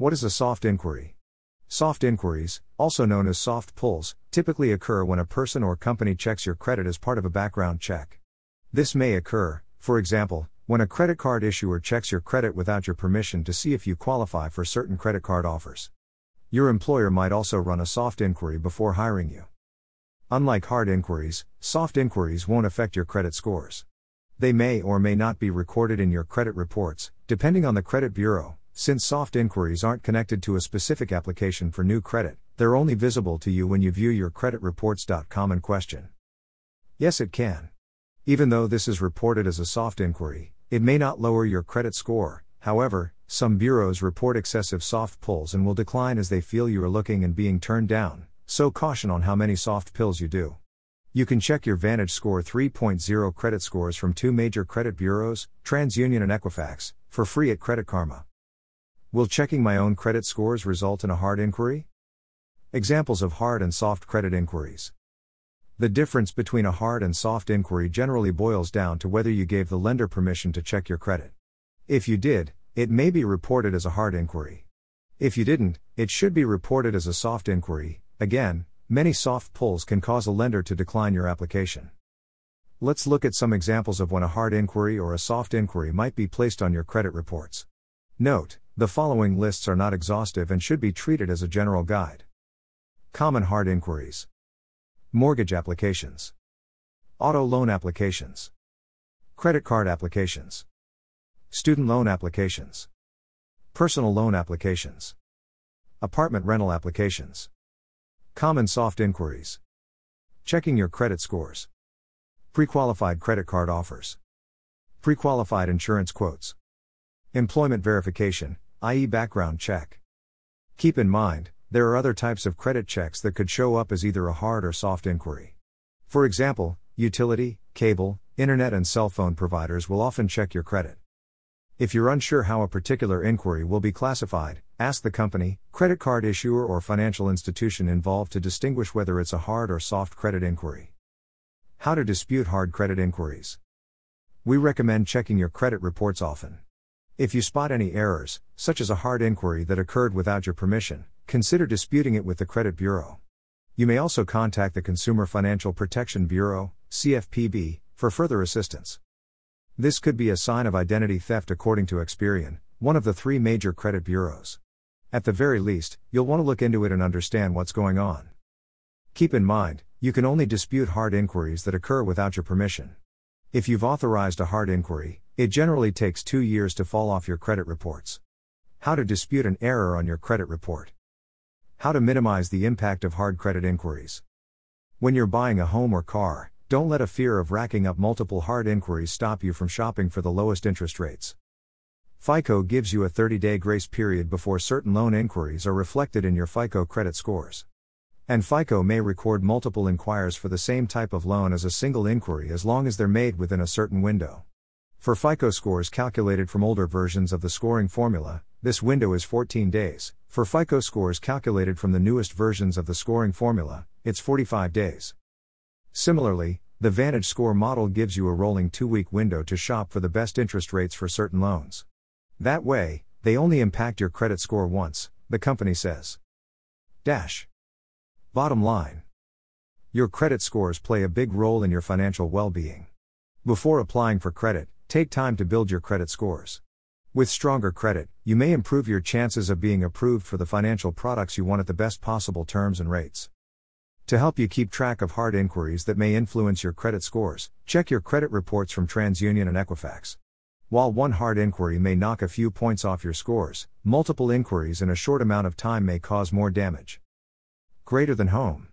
What is a soft inquiry? Soft inquiries, also known as soft pulls, typically occur when a person or company checks your credit as part of a background check. This may occur, for example, when a credit card issuer checks your credit without your permission to see if you qualify for certain credit card offers. Your employer might also run a soft inquiry before hiring you. Unlike hard inquiries, soft inquiries won't affect your credit scores. They may or may not be recorded in your credit reports, depending on the credit bureau, since soft inquiries aren't connected to a specific application for new credit, they're only visible to you when you view your credit creditreports.com in question. Yes, it can. Even though this is reported as a soft inquiry, it may not lower your credit score. However, some bureaus report excessive soft pulls and will decline as they feel you are looking and being turned down, so caution on how many soft pulls you do. You can check your Vantage Score 3.0 credit scores from two major credit bureaus, TransUnion and Equifax, for free at Credit Karma. Will checking my own credit scores result in a hard inquiry? Examples of hard and soft credit inquiries. The difference between a hard and soft inquiry generally boils down to whether you gave the lender permission to check your credit. If you did, it may be reported as a hard inquiry. If you didn't, it should be reported as a soft inquiry. Again, many soft pulls can cause a lender to decline your application. Let's look at some examples of when a hard inquiry or a soft inquiry might be placed on your credit reports. Note, the following lists are not exhaustive and should be treated as a general guide. Common hard inquiries Mortgage applications, Auto loan applications, Credit card applications, Student loan applications, Personal loan applications, Apartment rental applications. Common soft inquiries. Checking your credit scores. Pre-qualified credit card offers. Pre-qualified insurance quotes. Employment verification, i.e., background check. Keep in mind, there are other types of credit checks that could show up as either a hard or soft inquiry. For example, utility, cable, internet, and cell phone providers will often check your credit. If you're unsure how a particular inquiry will be classified, ask the company, credit card issuer, or financial institution involved to distinguish whether it's a hard or soft credit inquiry. How to dispute hard credit inquiries. We recommend checking your credit reports often. If you spot any errors, such as a hard inquiry that occurred without your permission, consider disputing it with the credit bureau. You may also contact the Consumer Financial Protection Bureau, CFPB, for further assistance. This could be a sign of identity theft according to Experian, one of the three major credit bureaus. At the very least, you'll want to look into it and understand what's going on. Keep in mind, you can only dispute hard inquiries that occur without your permission. If you've authorized a hard inquiry, it generally takes two years to fall off your credit reports. How to dispute an error on your credit report. How to minimize the impact of hard credit inquiries. When you're buying a home or car, don't let a fear of racking up multiple hard inquiries stop you from shopping for the lowest interest rates. FICO gives you a 30 day grace period before certain loan inquiries are reflected in your FICO credit scores. And FICO may record multiple inquiries for the same type of loan as a single inquiry as long as they're made within a certain window. For FICO scores calculated from older versions of the scoring formula, this window is 14 days. For FICO scores calculated from the newest versions of the scoring formula, it's 45 days. Similarly, the Vantage Score model gives you a rolling two week window to shop for the best interest rates for certain loans. That way, they only impact your credit score once, the company says. Dash. Bottom line Your credit scores play a big role in your financial well being. Before applying for credit, Take time to build your credit scores. With stronger credit, you may improve your chances of being approved for the financial products you want at the best possible terms and rates. To help you keep track of hard inquiries that may influence your credit scores, check your credit reports from TransUnion and Equifax. While one hard inquiry may knock a few points off your scores, multiple inquiries in a short amount of time may cause more damage. Greater than home.